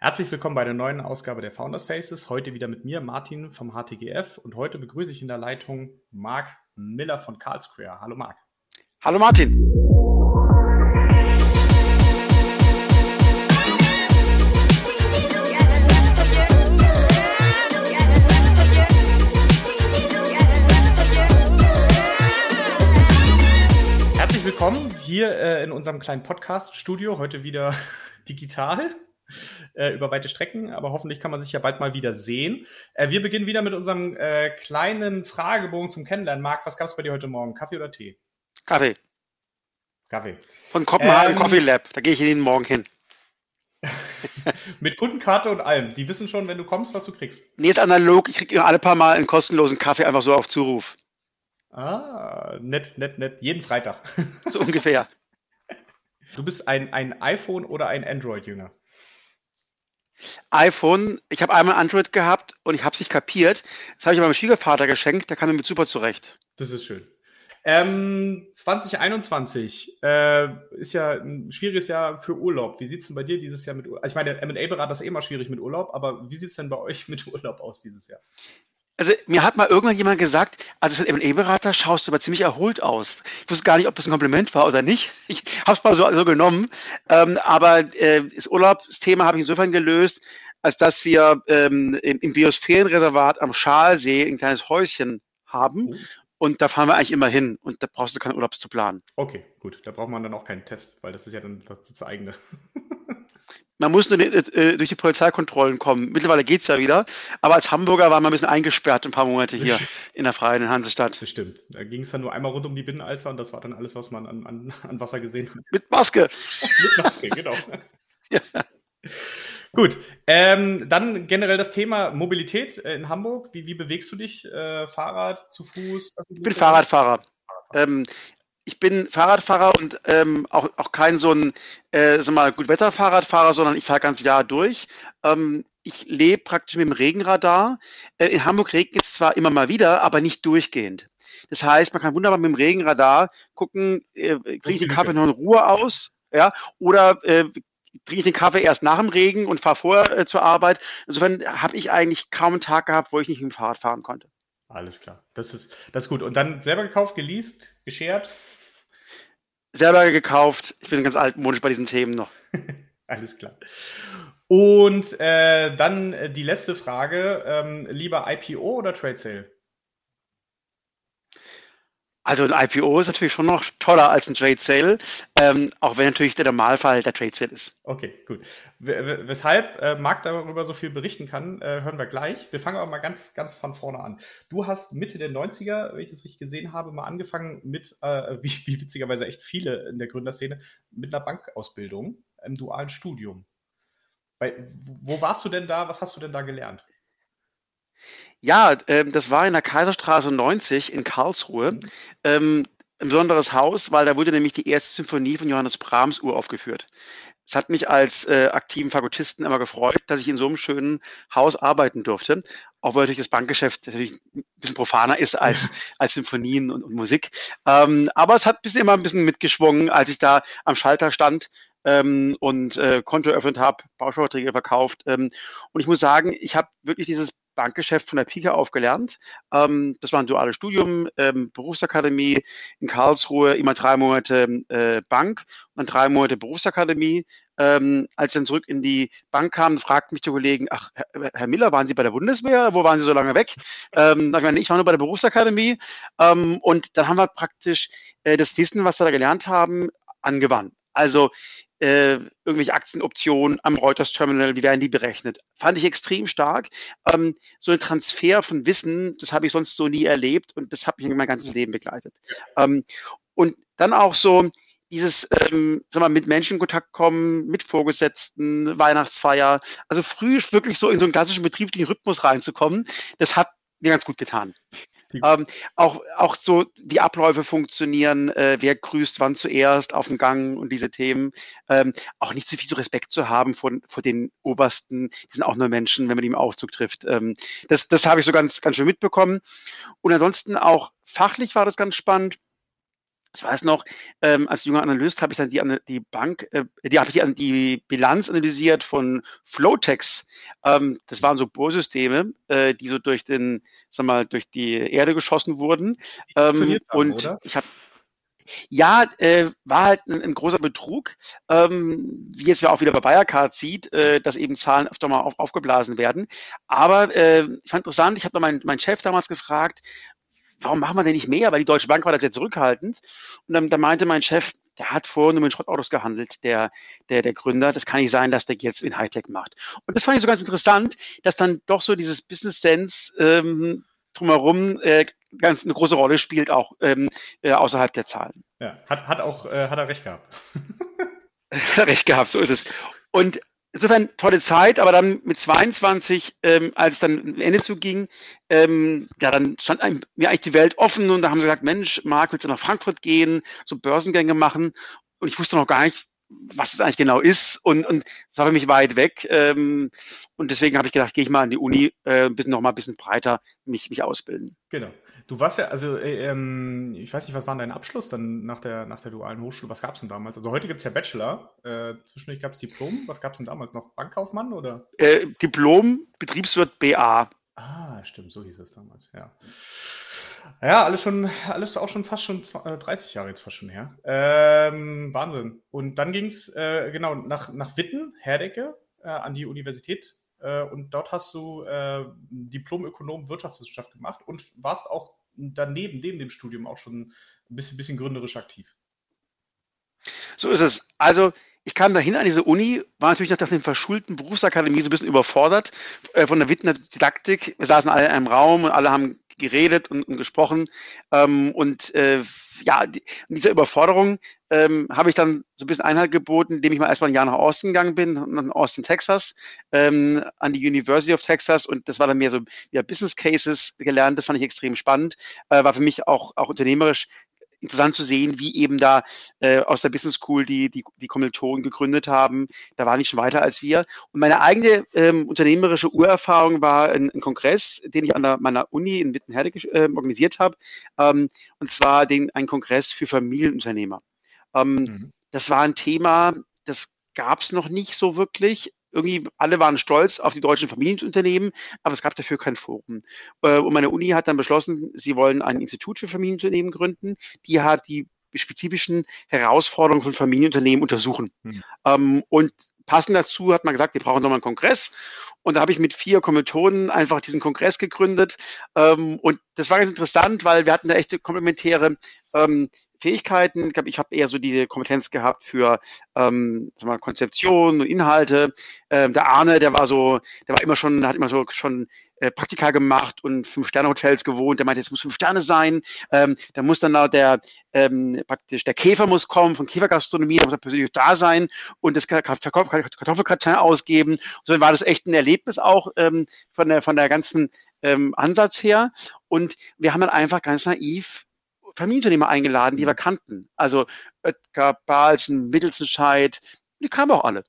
Herzlich willkommen bei der neuen Ausgabe der Founders Faces. Heute wieder mit mir, Martin vom HTGF. Und heute begrüße ich in der Leitung Marc Miller von Carlsquare. Hallo Marc. Hallo Martin. Herzlich willkommen hier äh, in unserem kleinen Podcast-Studio. Heute wieder digital äh, über weite Strecken, aber hoffentlich kann man sich ja bald mal wieder sehen. Äh, wir beginnen wieder mit unserem äh, kleinen Fragebogen zum Kennenlernen. Marc, was gab es bei dir heute Morgen? Kaffee oder Tee? Kaffee. Kaffee. Von Kopenhagen ähm, Coffee Lab. Da gehe ich jeden Morgen hin. mit Kundenkarte und allem. Die wissen schon, wenn du kommst, was du kriegst. Nee, ist analog. Ich kriege alle paar Mal einen kostenlosen Kaffee einfach so auf Zuruf. Ah, nett, nett, nett. Jeden Freitag. So ungefähr. Du bist ein, ein iPhone oder ein Android-Jünger? iPhone, ich habe einmal Android gehabt und ich habe es nicht kapiert. Das habe ich meinem Schwiegervater geschenkt, der kam damit super zurecht. Das ist schön. Ähm, 2021 äh, ist ja ein schwieriges Jahr für Urlaub. Wie sieht es denn bei dir dieses Jahr mit Urlaub? Also ich meine, der M&A-Berater ist eh immer schwierig mit Urlaub, aber wie sieht es denn bei euch mit Urlaub aus dieses Jahr? Also mir hat mal irgendwann jemand gesagt, also für M&A-Berater schaust du aber ziemlich erholt aus. Ich wusste gar nicht, ob das ein Kompliment war oder nicht. Ich habe es mal so, so genommen. Ähm, aber äh, das Urlaubsthema habe ich insofern gelöst, als dass wir ähm, im, im Biosphärenreservat am Schalsee ein kleines Häuschen haben. Oh. Und da fahren wir eigentlich immer hin und da brauchst du keinen Urlaubs zu planen. Okay, gut. Da braucht man dann auch keinen Test, weil das ist ja dann das, das eigene. Man muss nur äh, durch die Polizeikontrollen kommen. Mittlerweile geht es ja wieder. Aber als Hamburger war man ein bisschen eingesperrt ein paar Monate hier in der Freien Hansestadt. Das stimmt. Da ging es dann nur einmal rund um die Binnenalster und das war dann alles, was man an, an, an Wasser gesehen hat. Mit Maske. Mit Maske, genau. ja. Gut, ähm, dann generell das Thema Mobilität äh, in Hamburg. Wie, wie bewegst du dich? Äh, Fahrrad, zu Fuß? Ich bin Fahrradfahrer. Ähm, ich bin Fahrradfahrer und ähm, auch, auch kein so ein äh, sag mal, Gutwetter-Fahrradfahrer, sondern ich fahre ganz Jahr durch. Ähm, ich lebe praktisch mit dem Regenradar. Äh, in Hamburg regnet es zwar immer mal wieder, aber nicht durchgehend. Das heißt, man kann wunderbar mit dem Regenradar gucken, äh, trinke ich den Kaffee noch in Ruhe aus, ja, oder äh, trinke ich den Kaffee erst nach dem Regen und fahre vorher äh, zur Arbeit. Insofern habe ich eigentlich kaum einen Tag gehabt, wo ich nicht mit dem Fahrrad fahren konnte. Alles klar. Das ist, das ist gut. Und dann selber gekauft, geleast, geschert? Selber gekauft. Ich bin ganz altmodisch bei diesen Themen noch. Alles klar. Und äh, dann äh, die letzte Frage: ähm, Lieber IPO oder Trade Sale? Also ein IPO ist natürlich schon noch toller als ein Trade Sale, ähm, auch wenn natürlich der Normalfall der Trade Sale ist. Okay, gut. Weshalb äh, Marc darüber so viel berichten kann, äh, hören wir gleich. Wir fangen aber mal ganz, ganz von vorne an. Du hast Mitte der 90er, wenn ich das richtig gesehen habe, mal angefangen mit, äh, wie, wie witzigerweise echt viele in der Gründerszene, mit einer Bankausbildung im dualen Studium. Bei, wo warst du denn da? Was hast du denn da gelernt? Ja, ähm, das war in der Kaiserstraße 90 in Karlsruhe. Mhm. Ähm, ein besonderes Haus, weil da wurde nämlich die erste Symphonie von Johannes Brahms uraufgeführt. Es hat mich als äh, aktiven Fakultisten immer gefreut, dass ich in so einem schönen Haus arbeiten durfte. Auch weil natürlich das Bankgeschäft natürlich ein bisschen profaner ist als, als Symphonien und, und Musik. Ähm, aber es hat bis immer ein bisschen mitgeschwungen, als ich da am Schalter stand ähm, und äh, Konto eröffnet habe, Bausparverträge verkauft. Ähm, und ich muss sagen, ich habe wirklich dieses Bankgeschäft von der Pika auf gelernt. Ähm, das war ein duales Studium, ähm, Berufsakademie in Karlsruhe, immer drei Monate äh, Bank und dann drei Monate Berufsakademie. Ähm, als ich dann zurück in die Bank kam, fragten mich die Kollegen, ach, Herr, Herr Miller, waren Sie bei der Bundeswehr? Wo waren Sie so lange weg? Ähm, ich, meine, ich war nur bei der Berufsakademie. Ähm, und dann haben wir praktisch äh, das Wissen, was wir da gelernt haben, angewandt. Also äh, irgendwelche Aktienoptionen am Reuters Terminal, wie werden die berechnet? Fand ich extrem stark. Ähm, so ein Transfer von Wissen, das habe ich sonst so nie erlebt und das hat mich mein ganzes Leben begleitet. Ähm, und dann auch so dieses, ähm, sag mal, mit Menschen in Kontakt kommen, mit Vorgesetzten, Weihnachtsfeier, also früh wirklich so in so einen klassischen betrieblichen Rhythmus reinzukommen, das hat mir ganz gut getan. Ähm, auch, auch so die Abläufe funktionieren, äh, wer grüßt wann zuerst auf dem Gang und diese Themen. Ähm, auch nicht zu viel so Respekt zu haben von, von den Obersten, die sind auch nur Menschen, wenn man die im Aufzug trifft. Ähm, das das habe ich so ganz, ganz schön mitbekommen. Und ansonsten auch fachlich war das ganz spannend. Ich weiß noch, ähm, als junger Analyst habe ich dann die, die Bank, äh, die habe ich die, die Bilanz analysiert von Flowtex. Ähm, das waren so Bohrsysteme, äh, die so durch den, sag mal, durch die Erde geschossen wurden. Ähm, und oder? ich habe ja, äh, war halt ein, ein großer Betrug, ähm, wie jetzt ja auch wieder bei Wirecard sieht, äh, dass eben Zahlen öfter mal auf, aufgeblasen werden. Aber äh, ich fand interessant, ich habe meinen mein Chef damals gefragt, warum machen wir denn nicht mehr? Weil die Deutsche Bank war da sehr zurückhaltend. Und dann, dann meinte mein Chef, der hat vorher nur mit Schrottautos gehandelt, der, der, der Gründer. Das kann nicht sein, dass der jetzt in Hightech macht. Und das fand ich so ganz interessant, dass dann doch so dieses Business Sense ähm, drumherum äh, ganz eine große Rolle spielt, auch ähm, äh, außerhalb der Zahlen. Ja, hat, hat auch, äh, hat er recht gehabt. recht gehabt, so ist es. Und insofern tolle Zeit, aber dann mit 22, ähm, als es dann Ende zuging, ähm, ja, dann stand einem, mir eigentlich die Welt offen und da haben sie gesagt, Mensch, Marc, willst du nach Frankfurt gehen, so Börsengänge machen? Und ich wusste noch gar nicht, was es eigentlich genau ist und, und das war für mich weit weg. Ähm, und deswegen habe ich gedacht, gehe ich mal an die Uni, äh, ein bisschen noch mal ein bisschen breiter mich, mich ausbilden. Genau. Du warst ja, also äh, ähm, ich weiß nicht, was war dein Abschluss dann nach der, nach der dualen Hochschule? Was gab es denn damals? Also heute gibt es ja Bachelor, äh, zwischendurch gab es Diplom. Was gab es denn damals noch? Bankkaufmann oder? Äh, Diplom, Betriebswirt BA. Ah, stimmt, so hieß es damals, ja. Ja, alles schon, alles auch schon fast schon 30 äh, Jahre jetzt fast schon her. Ähm, Wahnsinn. Und dann ging es äh, genau nach, nach Witten, Herdecke, äh, an die Universität. Äh, und dort hast du äh, Diplom-Ökonom Wirtschaftswissenschaft gemacht und warst auch daneben, neben dem Studium auch schon ein bisschen, bisschen gründerisch aktiv. So ist es. Also ich kam dahin an diese Uni, war natürlich nach der verschulten Berufsakademie so ein bisschen überfordert äh, von der Wittner Didaktik. Wir saßen alle in einem Raum und alle haben geredet und, und gesprochen. Ähm, und äh, ja, die, dieser Überforderung ähm, habe ich dann so ein bisschen Einhalt geboten, indem ich mal erstmal ein Jahr nach Austin gegangen bin, nach Austin, Texas, ähm, an die University of Texas. Und das war dann mehr so ja, Business Cases gelernt. Das fand ich extrem spannend. Äh, war für mich auch, auch unternehmerisch interessant zu sehen, wie eben da äh, aus der Business School die, die, die Kommilitonen gegründet haben. Da waren die schon weiter als wir. Und meine eigene ähm, unternehmerische Urerfahrung war ein, ein, Kongress, den ich an der, meiner Uni in Wittenherde äh, organisiert habe. Ähm, und zwar den, ein Kongress für Familienunternehmer. Ähm, mhm. Das war ein Thema, das gab es noch nicht so wirklich irgendwie alle waren stolz auf die deutschen Familienunternehmen, aber es gab dafür kein Forum. Äh, und meine Uni hat dann beschlossen, sie wollen ein Institut für Familienunternehmen gründen. Die hat die spezifischen Herausforderungen von Familienunternehmen untersuchen. Mhm. Und passend dazu hat man gesagt, wir brauchen nochmal einen Kongress. Und da habe ich mit vier Kommilitonen einfach diesen Kongress gegründet. Ähm, und das war ganz interessant, weil wir hatten da echte komplementäre ähm, Fähigkeiten. Ich glaube, ich habe eher so diese Kompetenz gehabt für ähm, sag mal, Konzeption und Inhalte. Ähm, der Arne, der war so, der war immer schon, hat immer so schon äh, Praktika gemacht und Fünf-Sterne-Hotels gewohnt. Der meinte, jetzt muss fünf Sterne sein. Ähm, da muss dann auch der ähm, praktisch der Käfer muss kommen von Käfergastronomie, da muss er persönlich da sein und das Kartoffelkarton ausgeben. Und so war das echt ein Erlebnis auch ähm, von der von der ganzen ähm, Ansatz her. Und wir haben dann einfach ganz naiv Familienunternehmer eingeladen, die wir mhm. kannten. Also Oetker, Balsen, Mittelsentscheid, die kamen auch alle.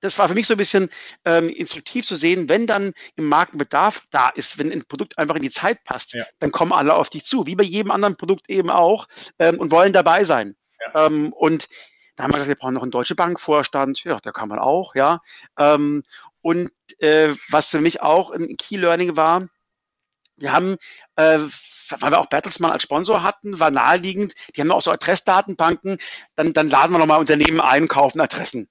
Das war für mich so ein bisschen ähm, instruktiv zu sehen, wenn dann im Markenbedarf da ist, wenn ein Produkt einfach in die Zeit passt, ja. dann kommen alle auf dich zu, wie bei jedem anderen Produkt eben auch ähm, und wollen dabei sein. Ja. Ähm, und da haben wir gesagt, wir brauchen noch einen Deutsche Bankvorstand, ja, der kann man auch, ja. Ähm, und äh, was für mich auch ein Key Learning war, wir haben äh, weil wir auch Bertelsmann als Sponsor hatten, war naheliegend, die haben auch so Adressdatenbanken, dann, dann laden wir nochmal Unternehmen ein, kaufen Adressen.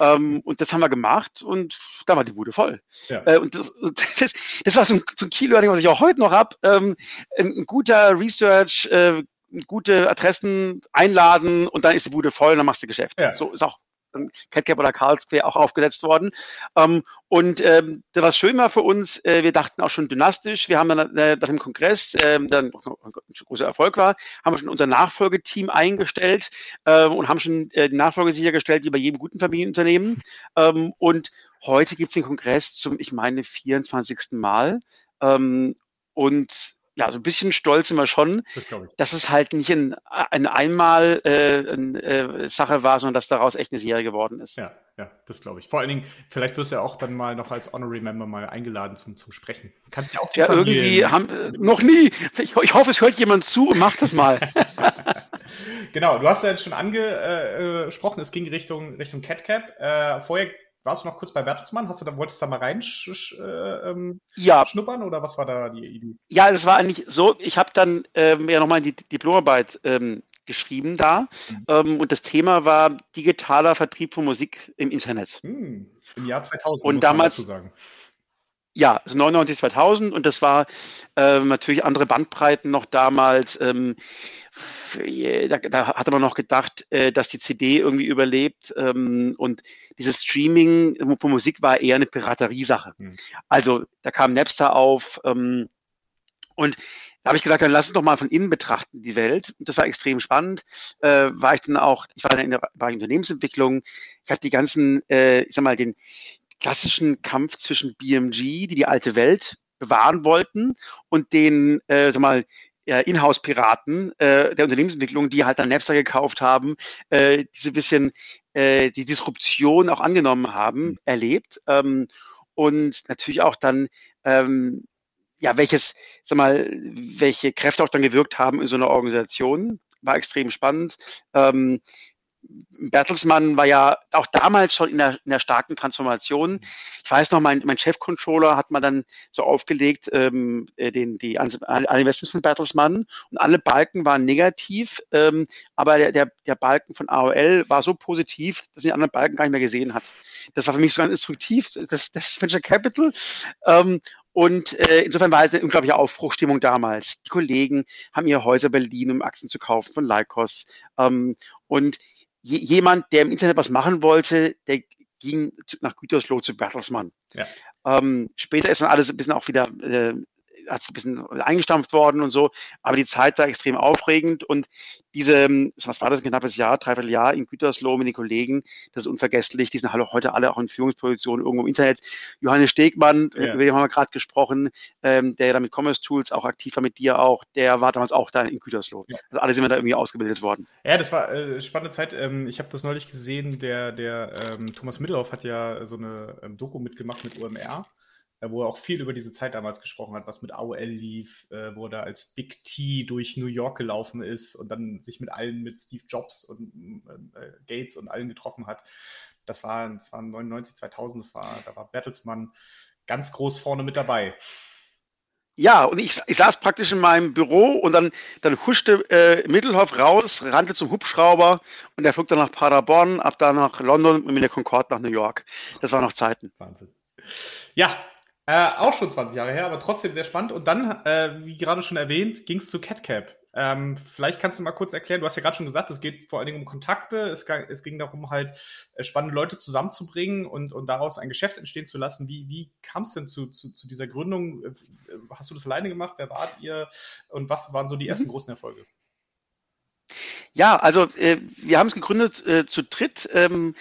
Ähm, und das haben wir gemacht und da war die Bude voll. Ja. Äh, und das, das, das, war so ein, so ein Key-Learning, was ich auch heute noch habe. Ähm, ein, ein, guter Research, äh, gute Adressen einladen und dann ist die Bude voll und dann machst du Geschäft. Ja. So ist auch Catcap oder Karlsquare auch aufgesetzt worden. Ähm, und ähm, war schön war für uns, äh, wir dachten auch schon dynastisch, wir haben dann äh, nach dem Kongress, äh, dann ein großer Erfolg war, haben wir schon unser Nachfolgeteam eingestellt äh, und haben schon äh, die Nachfolge sichergestellt, wie bei jedem guten Familienunternehmen. Ähm, und heute gibt es den Kongress zum, ich meine, 24. Mal. Ähm, und ja, so ein bisschen stolz sind wir schon, das dass es halt nicht ein, ein einmal äh, eine, äh, Sache war, sondern dass daraus echt eine Serie geworden ist. Ja, ja, das glaube ich. Vor allen Dingen, vielleicht wirst du ja auch dann mal noch als Honorary Member mal eingeladen zum, zum Sprechen. Kannst ja auch Ja, Familien irgendwie haben äh, noch nie. Ich, ich, hoffe, es hört jemand zu und macht das mal. Genau, du hast ja jetzt schon angesprochen, es ging Richtung, Richtung CatCap. Äh, vorher warst du noch kurz bei Bertelsmann? Hast du da, wolltest du da mal rein äh, ähm, ja. schnuppern oder was war da die Idee? Ja, das war eigentlich so, ich habe dann ähm, ja nochmal die Diplomarbeit ähm, geschrieben da mhm. ähm, und das Thema war digitaler Vertrieb von Musik im Internet. Mhm. Im Jahr 2000, und damals, sagen. Ja, also 99, 2000 und das war äh, natürlich andere Bandbreiten noch damals. Da, da, hatte man noch gedacht, äh, dass die CD irgendwie überlebt ähm, und dieses Streaming von Musik war eher eine Pirateriesache. Hm. Also da kam Napster auf ähm, und da habe ich gesagt, dann lass uns doch mal von innen betrachten, die Welt. Und das war extrem spannend. Äh, war ich dann auch, ich war dann in der war in Unternehmensentwicklung. Ich hatte die ganzen, äh, ich sag mal, den klassischen Kampf zwischen BMG, die die alte Welt bewahren wollten, und den, äh, sag mal, äh, Inhouse-Piraten äh, der Unternehmensentwicklung, die halt dann Napster gekauft haben, äh, diese bisschen äh, die Disruption auch angenommen haben, mhm. erlebt. Ähm, und natürlich auch dann ähm, ja, welches, sag mal, welche Kräfte auch dann gewirkt haben in so einer Organisation, war extrem spannend. Ähm, Bertelsmann war ja auch damals schon in der, in der starken Transformation. Ich weiß noch, mein, mein Chefcontroller hat mal dann so aufgelegt, ähm, äh, den, die alle Investments von Bertelsmann und alle Balken waren negativ, ähm, aber der, der, der Balken von AOL war so positiv, dass man die anderen Balken gar nicht mehr gesehen hat. Das war für mich so ganz instruktiv, das, das Venture Capital. Ähm, und äh, insofern war es eine unglaubliche Aufbruchstimmung damals. Die Kollegen haben ihr Häuser Berlin, um Aktien zu kaufen von Lycos. Ähm, und jemand, der im Internet was machen wollte, der ging nach Gütersloh zu Bertelsmann. Ja. Ähm, später ist dann alles ein bisschen auch wieder äh, hat sich ein bisschen eingestampft worden und so. Aber die Zeit war extrem aufregend und diese, ähm, was war das, ein knappes Jahr, dreiviertel Jahr in Gütersloh mit den Kollegen, das ist unvergesslich. Die sind heute alle auch in Führungspositionen irgendwo im Internet. Johannes Stegmann, ja. über den haben wir gerade gesprochen, ähm, der da mit Commerce Tools auch aktiv war, mit dir auch, der war damals auch da in Gütersloh. Ja. Also alle sind wir da irgendwie ausgebildet worden. Ja, das war äh, spannende Zeit. Ähm, ich habe das neulich gesehen, der, der ähm, Thomas Mittelhoff hat ja so eine ähm, Doku mitgemacht mit UMR wo er auch viel über diese Zeit damals gesprochen hat, was mit AOL lief, äh, wo er da als Big T durch New York gelaufen ist und dann sich mit allen, mit Steve Jobs und äh, Gates und allen getroffen hat. Das war, das war 99, 2000, das war, da war Bertelsmann ganz groß vorne mit dabei. Ja, und ich, ich saß praktisch in meinem Büro und dann, dann huschte äh, Mittelhoff raus, rannte zum Hubschrauber und er flog dann nach Paderborn, ab da nach London und mit der Concorde nach New York. Das waren noch Zeiten. Wahnsinn. Ja, äh, auch schon 20 Jahre her, aber trotzdem sehr spannend. Und dann, äh, wie gerade schon erwähnt, ging es zu CatCap. Ähm, vielleicht kannst du mal kurz erklären, du hast ja gerade schon gesagt, es geht vor allen Dingen um Kontakte, es, es ging darum, halt äh, spannende Leute zusammenzubringen und, und daraus ein Geschäft entstehen zu lassen. Wie, wie kam es denn zu, zu, zu, dieser Gründung? Äh, hast du das alleine gemacht? Wer wart ihr? Und was waren so die ersten mhm. großen Erfolge? Ja, also äh, wir haben es gegründet zu dritt. Ähm,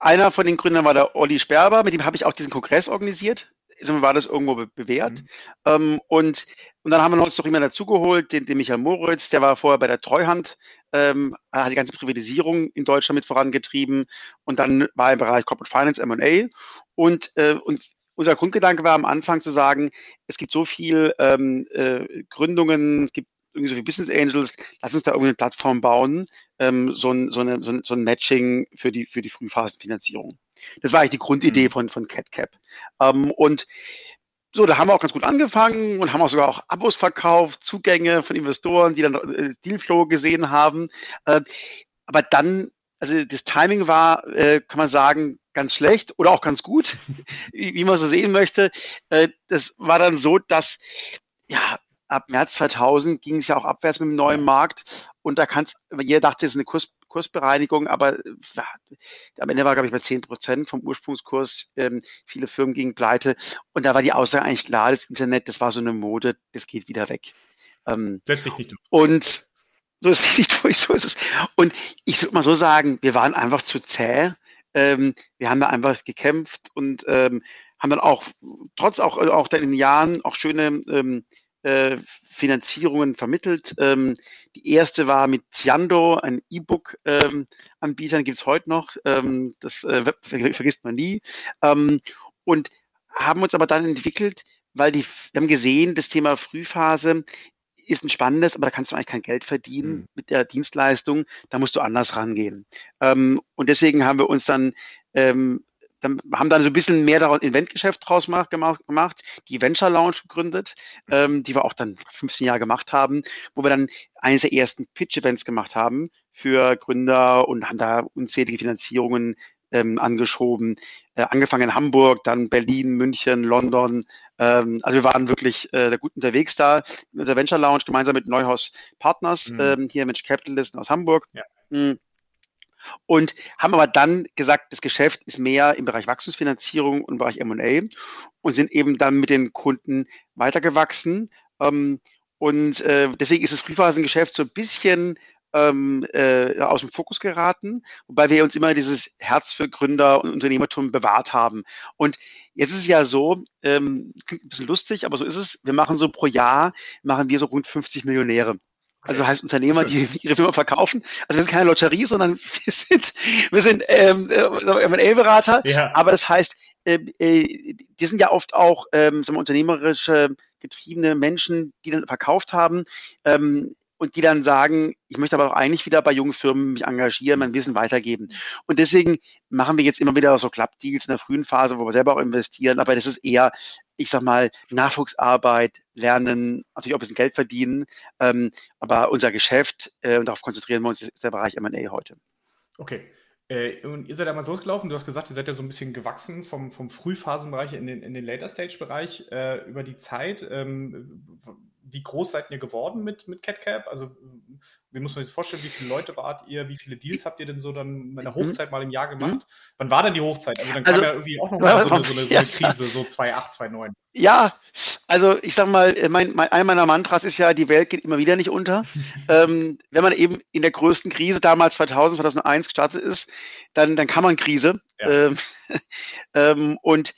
einer von den Gründern war der Olli Sperber, mit dem habe ich auch diesen Kongress organisiert war das irgendwo be bewährt. Mhm. Ähm, und, und dann haben wir uns noch jemanden dazugeholt, den, den Michael Moritz, der war vorher bei der Treuhand, ähm, hat die ganze Privatisierung in Deutschland mit vorangetrieben und dann war er im Bereich Corporate Finance, M&A und, äh, und unser Grundgedanke war am Anfang zu sagen, es gibt so viel ähm, äh, Gründungen, es gibt irgendwie so viele Business Angels, lass uns da irgendwie eine Plattform bauen, ähm, so, ein, so, eine, so, ein, so ein Matching für die, für die Frühphasenfinanzierung. Das war eigentlich die Grundidee mhm. von, von CatCap. Ähm, und so, da haben wir auch ganz gut angefangen und haben auch sogar auch Abos verkauft, Zugänge von Investoren, die dann äh, Dealflow gesehen haben. Äh, aber dann, also das Timing war, äh, kann man sagen, ganz schlecht oder auch ganz gut, wie, wie man so sehen möchte. Äh, das war dann so, dass ja, ab März 2000 ging es ja auch abwärts mit dem neuen Markt und da kann es, jeder dachte, es ist eine Kurs, Kursbereinigung, aber ja, am Ende war, glaube ich, bei 10 Prozent vom Ursprungskurs. Ähm, viele Firmen gingen pleite und da war die Aussage eigentlich klar, das Internet, das war so eine Mode, das geht wieder weg. Ähm, Setzt sich nicht durch. Und so ist es nicht durch, so ist es. Und ich würde mal so sagen, wir waren einfach zu zäh. Ähm, wir haben da einfach gekämpft und ähm, haben dann auch, trotz auch, auch in den Jahren, auch schöne ähm, äh, Finanzierungen vermittelt. Ähm, die erste war mit Ziando, ein E-Book-Anbieter, ähm, gibt es heute noch. Ähm, das äh, vergisst man nie. Ähm, und haben uns aber dann entwickelt, weil die, wir haben gesehen, das Thema Frühphase ist ein spannendes, aber da kannst du eigentlich kein Geld verdienen mhm. mit der Dienstleistung. Da musst du anders rangehen. Ähm, und deswegen haben wir uns dann ähm, dann haben dann so ein bisschen mehr daraus Eventgeschäft draus gemacht, die Venture Lounge gegründet, ähm, die wir auch dann 15 Jahre gemacht haben, wo wir dann eines der ersten Pitch-Events gemacht haben für Gründer und haben da unzählige Finanzierungen ähm, angeschoben. Äh, angefangen in Hamburg, dann Berlin, München, London. Ähm, also wir waren wirklich äh, gut unterwegs da mit der Venture Lounge gemeinsam mit Neuhaus Partners, mhm. ähm, hier Venture Capitalisten aus Hamburg. Ja. Mhm und haben aber dann gesagt, das Geschäft ist mehr im Bereich Wachstumsfinanzierung und im Bereich M&A und sind eben dann mit den Kunden weitergewachsen. Ähm, und äh, deswegen ist das Frühphasengeschäft so ein bisschen ähm, äh, aus dem Fokus geraten, wobei wir uns immer dieses Herz für Gründer und Unternehmertum bewahrt haben. Und jetzt ist es ja so, ähm, klingt ein bisschen lustig, aber so ist es, wir machen so pro Jahr, machen wir so rund 50 Millionäre. Also heißt Unternehmer, die ihre Firma verkaufen. Also wir sind keine Lotterie, sondern wir sind, wir sind ähm, äh, M&A-Berater. Ja. Aber das heißt, äh, äh, die sind ja oft auch ähm, sagen wir, unternehmerische getriebene Menschen, die dann verkauft haben. Ähm, und die dann sagen, ich möchte aber auch eigentlich wieder bei jungen Firmen mich engagieren, mein Wissen weitergeben. Und deswegen machen wir jetzt immer wieder so Club-Deals in der frühen Phase, wo wir selber auch investieren, aber das ist eher, ich sag mal, Nachwuchsarbeit, Lernen, natürlich auch ein bisschen Geld verdienen, ähm, aber unser Geschäft, äh, und darauf konzentrieren wir uns, ist der Bereich M&A heute. Okay. Äh, und ihr seid damals losgelaufen, du hast gesagt, ihr seid ja so ein bisschen gewachsen vom, vom Frühphasenbereich in den, in den Later-Stage-Bereich äh, über die Zeit. Ähm, wie groß seid ihr geworden mit, mit CatCap? Also, wie muss man sich das vorstellen? Wie viele Leute wart ihr? Wie viele Deals habt ihr denn so dann in der mhm. Hochzeit mal im Jahr gemacht? Mhm. Wann war denn die Hochzeit? Also, dann kam also, ja irgendwie auch noch mal so eine, so eine, so eine Krise, so 2,8, 2,9. Ja, also ich sag mal, mein, mein, ein meiner Mantras ist ja, die Welt geht immer wieder nicht unter. ähm, wenn man eben in der größten Krise damals 2000, 2001 gestartet ist, dann, dann kann man Krise. Ja. Ähm, ähm, und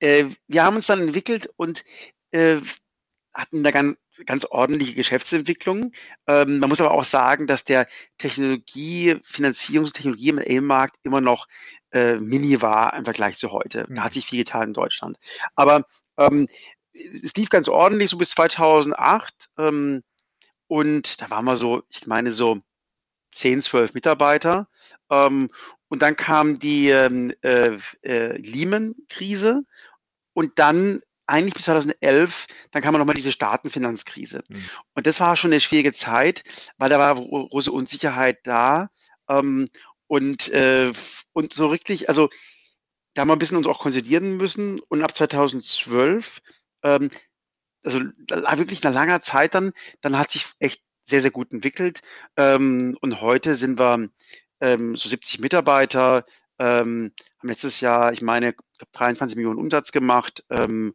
äh, wir haben uns dann entwickelt und äh, hatten da ganz, ganz ordentliche Geschäftsentwicklung. Ähm, man muss aber auch sagen, dass der Technologie, Finanzierungs- und Technologie im M-Markt immer noch äh, mini war im Vergleich zu heute. Da hat mhm. sich viel getan in Deutschland. Aber ähm, es lief ganz ordentlich so bis 2008 ähm, und da waren wir so, ich meine so 10, 12 Mitarbeiter. Ähm, und dann kam die ähm, äh, äh, Lehman-Krise und dann eigentlich bis 2011, dann kam nochmal diese Staatenfinanzkrise. Mhm. Und das war schon eine schwierige Zeit, weil da war große Unsicherheit da. Ähm, und, äh, und so richtig, also da haben wir ein bisschen uns auch konsolidieren müssen. Und ab 2012, ähm, also wirklich nach langer Zeit dann, dann hat sich echt sehr, sehr gut entwickelt. Ähm, und heute sind wir ähm, so 70 Mitarbeiter, ähm, haben letztes Jahr, ich meine, 23 Millionen Umsatz gemacht, ähm,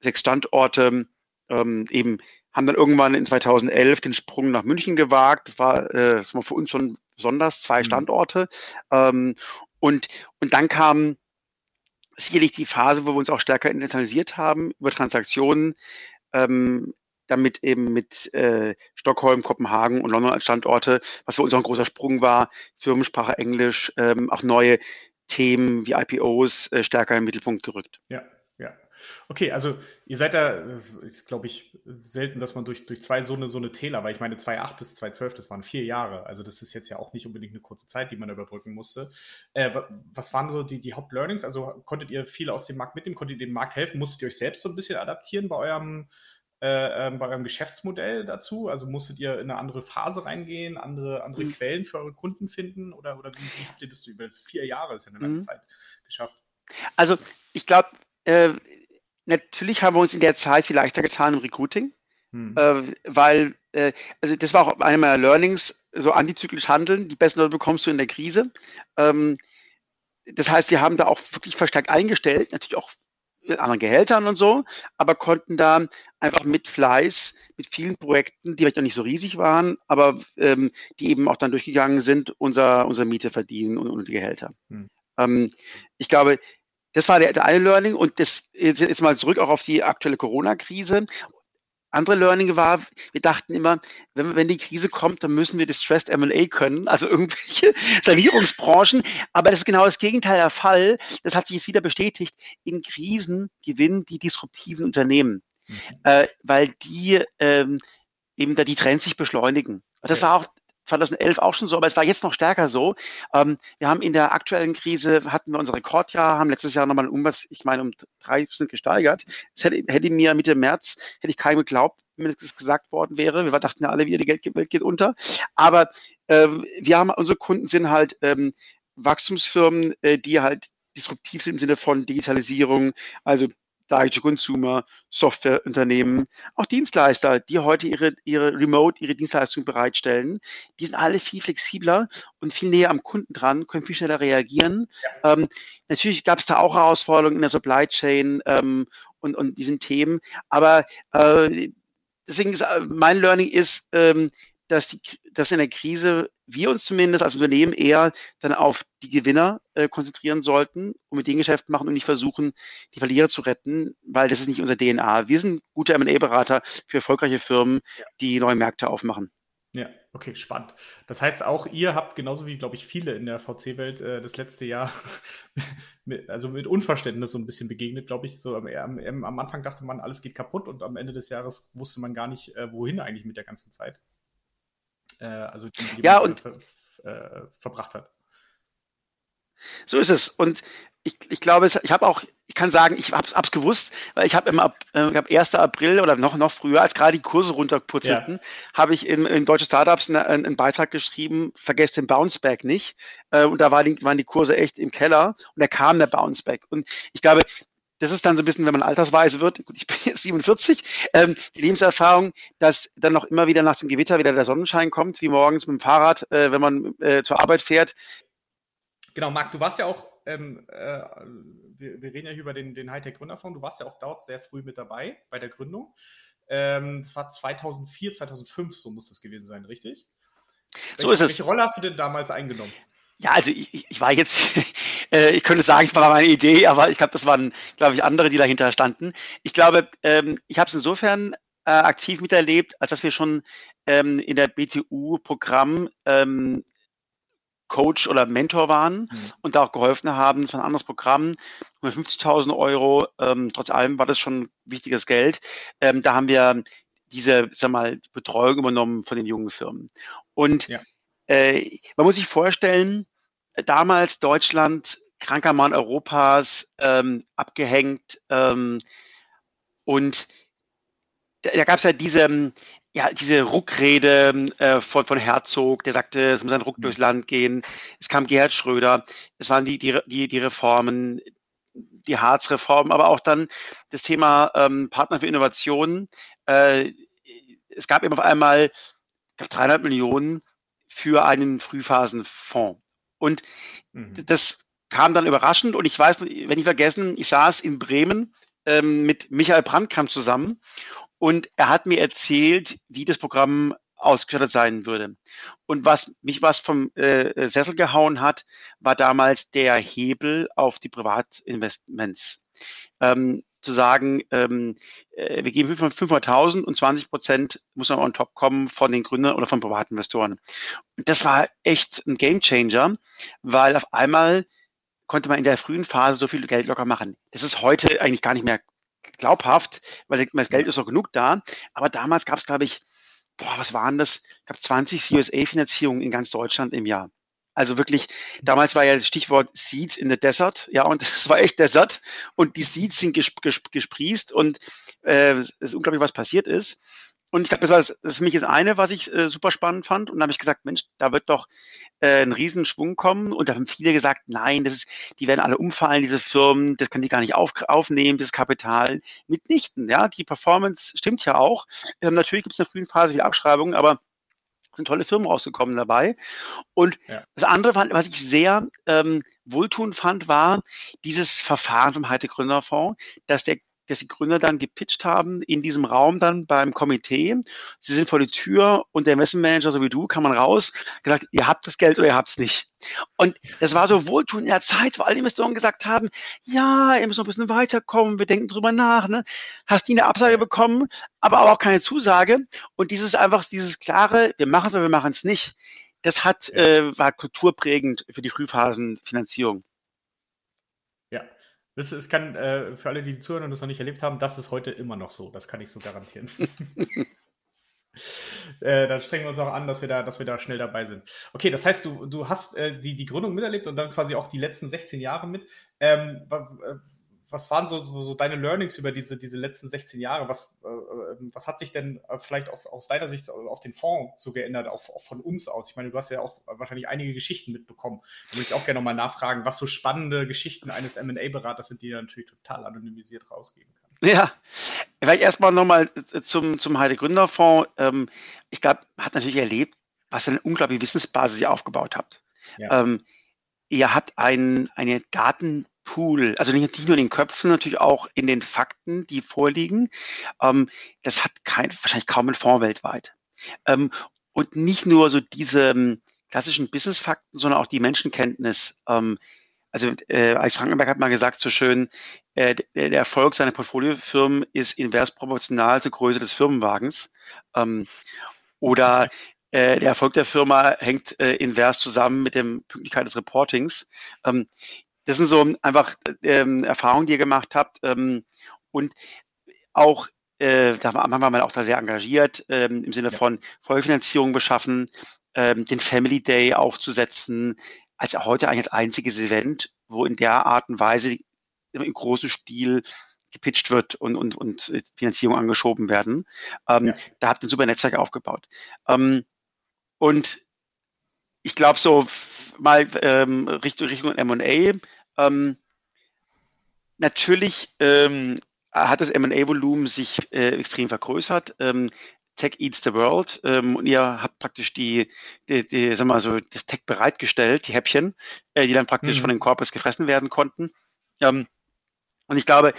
sechs Standorte, ähm, eben haben dann irgendwann in 2011 den Sprung nach München gewagt. Das war, äh, das war für uns schon besonders, zwei mhm. Standorte. Ähm, und, und dann kam sicherlich die Phase, wo wir uns auch stärker internationalisiert haben über Transaktionen, ähm, damit eben mit äh, Stockholm, Kopenhagen und London als Standorte, was für uns auch ein großer Sprung war, Firmensprache Englisch, ähm, auch neue Themen wie IPOs äh, stärker im Mittelpunkt gerückt. Ja, ja. Okay, also ihr seid da, das ist glaube ich selten, dass man durch, durch zwei so eine, so eine Täler, weil ich meine 2,8 bis 2,12, das waren vier Jahre. Also das ist jetzt ja auch nicht unbedingt eine kurze Zeit, die man überbrücken musste. Äh, was waren so die, die Hauptlearnings? Also konntet ihr viel aus dem Markt mitnehmen? Konntet ihr dem Markt helfen? Musstet ihr euch selbst so ein bisschen adaptieren bei eurem, äh, ähm, bei eurem Geschäftsmodell dazu? Also musstet ihr in eine andere Phase reingehen, andere, andere mhm. Quellen für eure Kunden finden? Oder, oder wie, wie habt ihr das über vier Jahre, ist ja eine lange mhm. Zeit, geschafft? Also ich glaube, äh, natürlich haben wir uns in der Zeit viel leichter getan im Recruiting, hm. äh, weil, äh, also das war auch einer meiner Learnings, so antizyklisch handeln, die besten Leute bekommst du in der Krise. Ähm, das heißt, wir haben da auch wirklich verstärkt eingestellt, natürlich auch mit anderen Gehältern und so, aber konnten da einfach mit Fleiß, mit vielen Projekten, die vielleicht auch nicht so riesig waren, aber ähm, die eben auch dann durchgegangen sind, unser, unsere Miete verdienen und, und die Gehälter. Hm. Ähm, ich glaube, das war der, der eine Learning und das jetzt mal zurück auch auf die aktuelle Corona-Krise. Andere Learning war, wir dachten immer, wenn, wenn die Krise kommt, dann müssen wir Distressed M&A können, also irgendwelche Sanierungsbranchen. Aber das ist genau das Gegenteil der Fall. Das hat sich jetzt wieder bestätigt. In Krisen gewinnen die disruptiven Unternehmen, mhm. äh, weil die ähm, eben da die Trends sich beschleunigen. Das okay. war auch 2011 auch schon so, aber es war jetzt noch stärker so. Ähm, wir haben in der aktuellen Krise hatten wir unser Rekordjahr, haben letztes Jahr nochmal einen Umsatz, ich meine, um drei Prozent gesteigert. Das hätte, hätte mir Mitte März, hätte ich keinem geglaubt, wenn das gesagt worden wäre. Wir dachten ja alle wieder, die Geldwelt geht unter. Aber ähm, wir haben, unsere Kunden sind halt ähm, Wachstumsfirmen, äh, die halt disruptiv sind im Sinne von Digitalisierung, also Direct to Consumer, Softwareunternehmen, auch Dienstleister, die heute ihre, ihre Remote, ihre Dienstleistung bereitstellen, die sind alle viel flexibler und viel näher am Kunden dran, können viel schneller reagieren. Ja. Ähm, natürlich gab es da auch Herausforderungen in der Supply Chain ähm, und, und diesen Themen, aber äh, deswegen ist, äh, mein Learning ist, ähm, dass, die, dass in der Krise wir uns zumindest als Unternehmen eher dann auf die Gewinner äh, konzentrieren sollten und mit denen Geschäft machen und nicht versuchen, die Verlierer zu retten, weil das ist nicht unser DNA. Wir sind gute M&A-Berater für erfolgreiche Firmen, die neue Märkte aufmachen. Ja, okay, spannend. Das heißt, auch ihr habt genauso wie, glaube ich, viele in der VC-Welt äh, das letzte Jahr mit, also mit Unverständnis so ein bisschen begegnet, glaube ich. So am, am, am, Anfang dachte man, alles geht kaputt und am Ende des Jahres wusste man gar nicht, äh, wohin eigentlich mit der ganzen Zeit äh, also die, die ja, und, ver, äh, verbracht hat. So ist es. Und ich, ich glaube, ich habe auch, ich kann sagen, ich habe es gewusst, weil ich habe im Ab, äh, ich hab 1. April oder noch, noch früher, als gerade die Kurse runterputzelten, ja. habe ich in, in deutsche Startups eine, einen Beitrag geschrieben, vergesst den Bounceback nicht. Äh, und da war die, waren die Kurse echt im Keller und da kam der Bounceback. Und ich glaube, das ist dann so ein bisschen, wenn man altersweise wird, gut, ich bin jetzt 47, ähm, die Lebenserfahrung, dass dann noch immer wieder nach dem Gewitter wieder der Sonnenschein kommt, wie morgens mit dem Fahrrad, äh, wenn man äh, zur Arbeit fährt. Genau, Marc, du warst ja auch, ähm, äh, wir, wir, reden ja hier über den, den Hightech-Gründerfonds, du warst ja auch dort sehr früh mit dabei bei der Gründung. Ähm, das war 2004, 2005, so muss das gewesen sein, richtig? So welche, ist es. Welche Rolle hast du denn damals eingenommen? Ja, also ich, ich war jetzt, äh, ich könnte sagen, es war meine Idee, aber ich glaube, das waren, glaube ich, andere, die dahinter standen. Ich glaube, ähm, ich habe es insofern äh, aktiv miterlebt, als dass wir schon ähm, in der BTU-Programm ähm, Coach oder Mentor waren mhm. und da auch geholfen haben. Das war ein anderes Programm, 150.000 Euro. Ähm, trotz allem war das schon wichtiges Geld. Ähm, da haben wir diese, sag mal, Betreuung übernommen von den jungen Firmen. Und ja. äh, man muss sich vorstellen, damals Deutschland, kranker Mann Europas, ähm, abgehängt. Ähm, und da, da gab es ja diese, ja, diese Ruckrede äh, von, von Herzog, der sagte, es muss ein Ruck durchs Land gehen. Es kam Gerhard Schröder, es waren die, die, die, die Reformen, die Harz-Reform, aber auch dann das Thema ähm, Partner für Innovation. Äh, es gab eben auf einmal ich glaub, 300 Millionen für einen Frühphasenfonds. Und mhm. das kam dann überraschend und ich weiß, wenn ich vergessen, ich saß in Bremen ähm, mit Michael Brandkamp zusammen und er hat mir erzählt, wie das Programm ausgestattet sein würde. Und was mich was vom äh, Sessel gehauen hat, war damals der Hebel auf die Privatinvestments. Ähm, zu sagen, ähm, äh, wir geben 500.000 und 20 Prozent muss man on top kommen von den Gründern oder von Privatinvestoren. Und das war echt ein Gamechanger, weil auf einmal konnte man in der frühen Phase so viel Geld locker machen. Das ist heute eigentlich gar nicht mehr glaubhaft, weil das Geld ist noch genug da. Aber damals gab es, glaube ich, boah, was waren das? Ich glaube 20 CUSA-Finanzierungen in ganz Deutschland im Jahr. Also wirklich, damals war ja das Stichwort Seeds in the Desert, ja, und es war echt Desert und die Seeds sind gesp gesp gesprießt und äh, es ist unglaublich, was passiert ist. Und ich glaube, das war das, das für mich das eine, was ich äh, super spannend fand. Und da habe ich gesagt, Mensch, da wird doch äh, ein Riesenschwung kommen. Und da haben viele gesagt, nein, das ist, die werden alle umfallen, diese Firmen, das kann die gar nicht auf, aufnehmen, das Kapital. Mitnichten, ja, die Performance stimmt ja auch. Ähm, natürlich gibt es in der frühen Phase viele Abschreibungen, aber sind tolle Firmen rausgekommen dabei. Und ja. das andere, was ich sehr ähm, wohltuend fand, war dieses Verfahren vom Heite Gründerfonds, dass der dass die Gründer dann gepitcht haben in diesem Raum dann beim Komitee. Sie sind vor die Tür und der Investmentmanager, so wie du, kann man raus, gesagt, ihr habt das Geld oder ihr habt es nicht. Und das war so wohltuend in der Zeit, wo alle Investoren gesagt haben, ja, ihr müsst noch ein bisschen weiterkommen, wir denken drüber nach. Ne? Hast nie eine Absage bekommen, aber auch keine Zusage. Und dieses einfach, dieses klare, wir machen es oder wir machen es nicht, das hat, äh, war kulturprägend für die Frühphasenfinanzierung. Das ist, kann äh, für alle, die zuhören und das noch nicht erlebt haben, das ist heute immer noch so. Das kann ich so garantieren. äh, dann strengen wir uns auch an, dass wir da, dass wir da schnell dabei sind. Okay, das heißt, du, du hast äh, die, die Gründung miterlebt und dann quasi auch die letzten 16 Jahre mit. Ähm, was waren so, so, so, deine Learnings über diese, diese letzten 16 Jahre? Was, äh, ähm, was hat sich denn äh, vielleicht aus, aus deiner Sicht auf den Fonds so geändert, auch, auch von uns aus? Ich meine, du hast ja auch wahrscheinlich einige Geschichten mitbekommen. Da würde ich auch gerne nochmal nachfragen, was so spannende Geschichten eines MA-Beraters sind, die er natürlich total anonymisiert rausgeben kann. Ja, vielleicht erstmal nochmal äh, zum, zum Heide Gründerfonds. Ähm, ich glaube, hat natürlich erlebt, was eine unglaubliche Wissensbasis ihr aufgebaut habt. Ja. Ähm, ihr habt ein, eine Daten Pool, also nicht nur in den Köpfen, natürlich auch in den Fakten, die vorliegen. Ähm, das hat kein, wahrscheinlich kaum ein Fonds weltweit. Ähm, und nicht nur so diese ähm, klassischen Business-Fakten, sondern auch die Menschenkenntnis. Ähm, also äh, Alex Frankenberg hat mal gesagt so schön, äh, der, der Erfolg seiner Portfoliofirmen ist invers proportional zur Größe des Firmenwagens. Ähm, oder äh, der Erfolg der Firma hängt äh, invers zusammen mit der Pünktlichkeit des Reportings. Ähm, das sind so einfach ähm, Erfahrungen, die ihr gemacht habt. Ähm, und auch, äh, da haben wir mal auch da sehr engagiert, ähm, im Sinne ja. von Vollfinanzierung beschaffen, ähm, den Family Day aufzusetzen, als heute eigentlich als einziges Event, wo in der Art und Weise im großen Stil gepitcht wird und, und, und Finanzierung angeschoben werden. Ähm, ja. Da habt ihr ein super Netzwerk aufgebaut. Ähm, und ich glaube, so mal ähm, Richtung, Richtung M&A. Ähm, natürlich ähm, hat das M&A-Volumen sich äh, extrem vergrößert. Ähm, Tech eats the world ähm, und ihr habt praktisch die, die, die sag mal so, das Tech bereitgestellt, die Häppchen, äh, die dann praktisch mhm. von den Corpus gefressen werden konnten. Ähm, und ich glaube,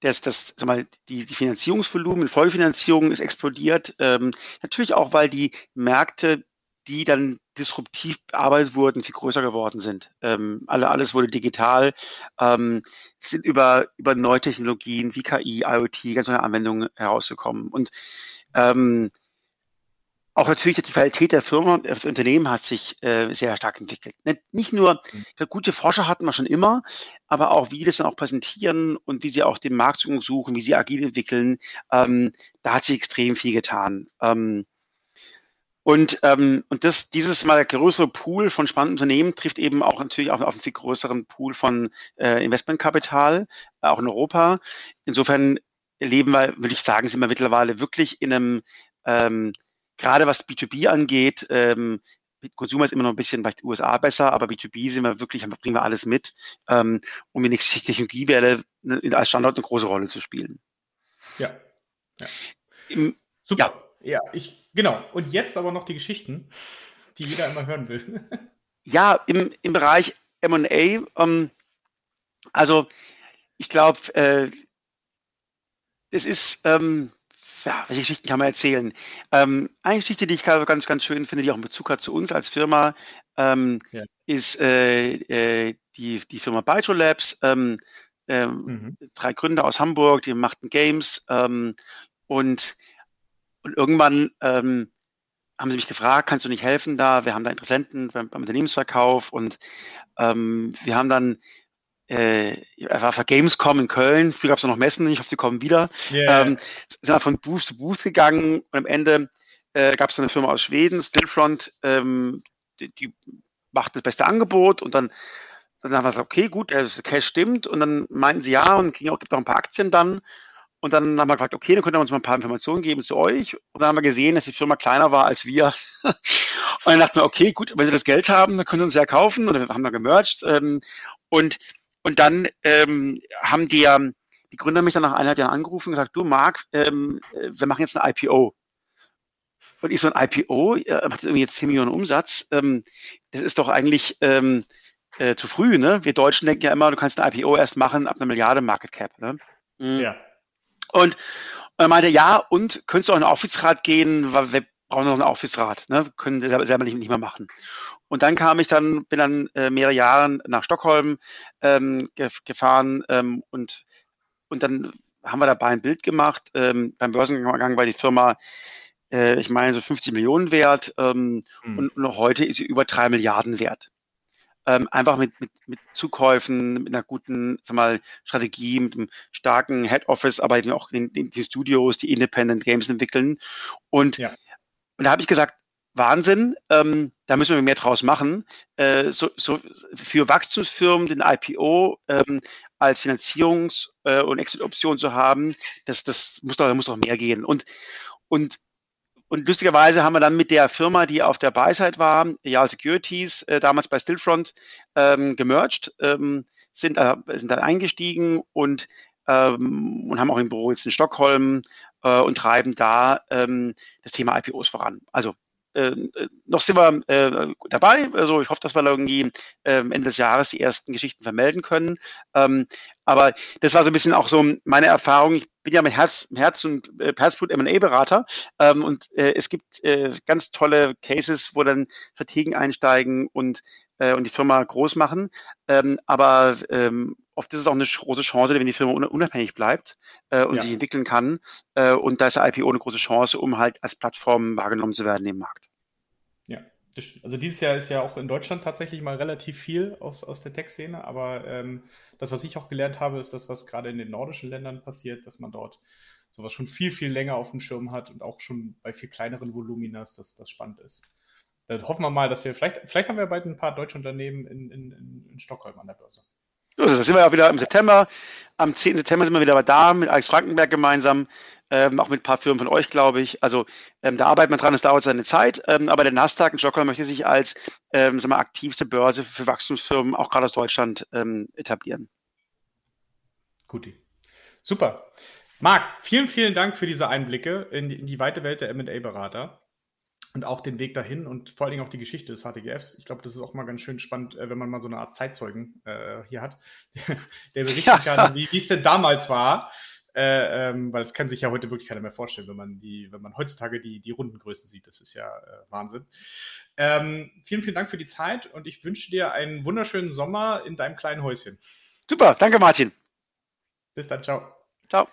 dass das, sag mal, die, die Finanzierungsvolumen, Vollfinanzierung ist explodiert. Ähm, natürlich auch, weil die Märkte die dann disruptiv bearbeitet wurden, viel größer geworden sind. Ähm, alle, alles wurde digital, ähm, sind über, über neue Technologien wie KI, IoT, ganz neue Anwendungen herausgekommen. Und ähm, auch natürlich die Qualität der Firma, das Unternehmen hat sich äh, sehr stark entwickelt. Nicht nur, mhm. gute Forscher hatten wir schon immer, aber auch wie das dann auch präsentieren und wie sie auch den Markt suchen, wie sie agil entwickeln, ähm, da hat sich extrem viel getan. Ähm, und, ähm, und das, dieses mal der größere Pool von spannenden Unternehmen trifft eben auch natürlich auf, auf einen viel größeren Pool von äh, Investmentkapital, äh, auch in Europa. Insofern leben wir, würde ich sagen, sind wir mittlerweile wirklich in einem, ähm, gerade was B2B angeht, ähm, Consumer ist immer noch ein bisschen den USA besser, aber B2B sind wir wirklich, bringen wir alles mit, ähm, um die nächste Technologiewelle ne, als Standort eine große Rolle zu spielen. Ja. ja. Super. Ja. Ja, ich, genau. Und jetzt aber noch die Geschichten, die jeder immer hören will. ja, im, im Bereich MA, ähm, also ich glaube, äh, es ist, ähm, ja, welche Geschichten kann man erzählen? Ähm, eine Geschichte, die ich ganz, ganz schön finde, die auch einen Bezug hat zu uns als Firma, ähm, ja. ist äh, äh, die, die Firma Bytro Labs. Ähm, ähm, mhm. Drei Gründer aus Hamburg, die machten Games ähm, und und irgendwann ähm, haben sie mich gefragt, kannst du nicht helfen da? Wir haben da Interessenten beim, beim Unternehmensverkauf und ähm, wir haben dann äh, er war für Gamescom in Köln, früher gab es noch Messen, ich hoffe, die kommen wieder. Yeah. Ähm, sind wir von Booth zu Booth gegangen und am Ende äh, gab es eine Firma aus Schweden, Stillfront, ähm, die, die macht das beste Angebot und dann, dann haben wir gesagt, okay, gut, der Cash stimmt und dann meinten sie ja und kriegen auch, gibt auch ein paar Aktien dann und dann haben wir gefragt, okay, dann könnt ihr uns mal ein paar Informationen geben zu euch. Und dann haben wir gesehen, dass die Firma kleiner war als wir. und dann dachten wir, okay, gut, wenn sie das Geld haben, dann können sie uns ja kaufen. Und dann haben wir gemerged. Ähm, und, und dann ähm, haben die, die Gründer mich dann nach eineinhalb Jahren angerufen und gesagt, du Marc, ähm, wir machen jetzt eine IPO. Und ich so ein IPO, äh, macht irgendwie jetzt 10 Millionen Umsatz. Ähm, das ist doch eigentlich ähm, äh, zu früh, ne? Wir Deutschen denken ja immer, du kannst eine IPO erst machen ab einer Milliarde Market Cap. Ne? Mhm. Ja. Und er meinte, ja, und könntest du auch in den Aufsichtsrat gehen, weil wir brauchen noch einen Aufsichtsrat, ne? können selber nicht, nicht mehr machen. Und dann kam ich dann, bin dann äh, mehrere Jahre nach Stockholm ähm, gefahren ähm, und, und dann haben wir dabei ein Bild gemacht. Ähm, beim Börsengang war die Firma, äh, ich meine, so 50 Millionen wert ähm, mhm. und, und heute ist sie über drei Milliarden wert ähm, einfach mit, mit, mit Zukäufen, mit einer guten sag mal, Strategie, mit einem starken Head Office, aber auch in, in die Studios, die Independent Games entwickeln. Und ja. Und da habe ich gesagt, Wahnsinn, ähm, da müssen wir mehr draus machen. Äh, so, so für Wachstumsfirmen den IPO ähm, als Finanzierungs- äh, und Exit-Option zu haben, das, das muss doch, muss doch mehr gehen. Und, und, und lustigerweise haben wir dann mit der Firma, die auf der Buy-Side war, Yale Securities, äh, damals bei Stillfront, ähm, gemerged, ähm, sind, äh, sind dann eingestiegen und, ähm, und haben auch ein Büro jetzt in Stockholm äh, und treiben da ähm, das Thema IPOs voran. Also äh, noch sind wir äh, dabei. Also ich hoffe, dass wir irgendwie äh, Ende des Jahres die ersten Geschichten vermelden können. Ähm, aber das war so ein bisschen auch so meine Erfahrung. Ich bin ja mit Herz, Herz und äh, Herzblut M&A-Berater ähm, und äh, es gibt äh, ganz tolle Cases, wo dann Strategen einsteigen und äh, und die Firma groß machen. Ähm, aber ähm, oft ist es auch eine große Chance, wenn die Firma unabhängig bleibt äh, und ja. sich entwickeln kann. Äh, und da ist der IPO eine große Chance, um halt als Plattform wahrgenommen zu werden im Markt. Ja, also dieses Jahr ist ja auch in Deutschland tatsächlich mal relativ viel aus, aus der Tech-Szene, aber ähm, das, was ich auch gelernt habe, ist das, was gerade in den nordischen Ländern passiert, dass man dort sowas schon viel, viel länger auf dem Schirm hat und auch schon bei viel kleineren Voluminas, dass das spannend ist. Dann hoffen wir mal, dass wir vielleicht, vielleicht haben wir bald ein paar deutsche Unternehmen in, in, in Stockholm an der Börse. So, da sind wir auch wieder im September. Am 10. September sind wir wieder da mit Alex Frankenberg gemeinsam, ähm, auch mit ein paar Firmen von euch, glaube ich. Also ähm, da arbeitet man dran, es dauert seine Zeit. Ähm, aber der Nasdaq in Stockholm möchte sich als ähm, sagen wir, aktivste Börse für Wachstumsfirmen, auch gerade aus Deutschland, ähm, etablieren. Guti. Super. Marc, vielen, vielen Dank für diese Einblicke in die, in die weite Welt der MA-Berater und auch den Weg dahin und vor allen Dingen auch die Geschichte des HTGFs. Ich glaube, das ist auch mal ganz schön spannend, äh, wenn man mal so eine Art Zeitzeugen äh, hier hat, der, der berichten ja. kann, wie es denn damals war. Äh, ähm, weil das kann sich ja heute wirklich keiner mehr vorstellen, wenn man die, wenn man heutzutage die, die Rundengrößen sieht. Das ist ja äh, Wahnsinn. Ähm, vielen, vielen Dank für die Zeit und ich wünsche dir einen wunderschönen Sommer in deinem kleinen Häuschen. Super, danke Martin. Bis dann, ciao. Ciao.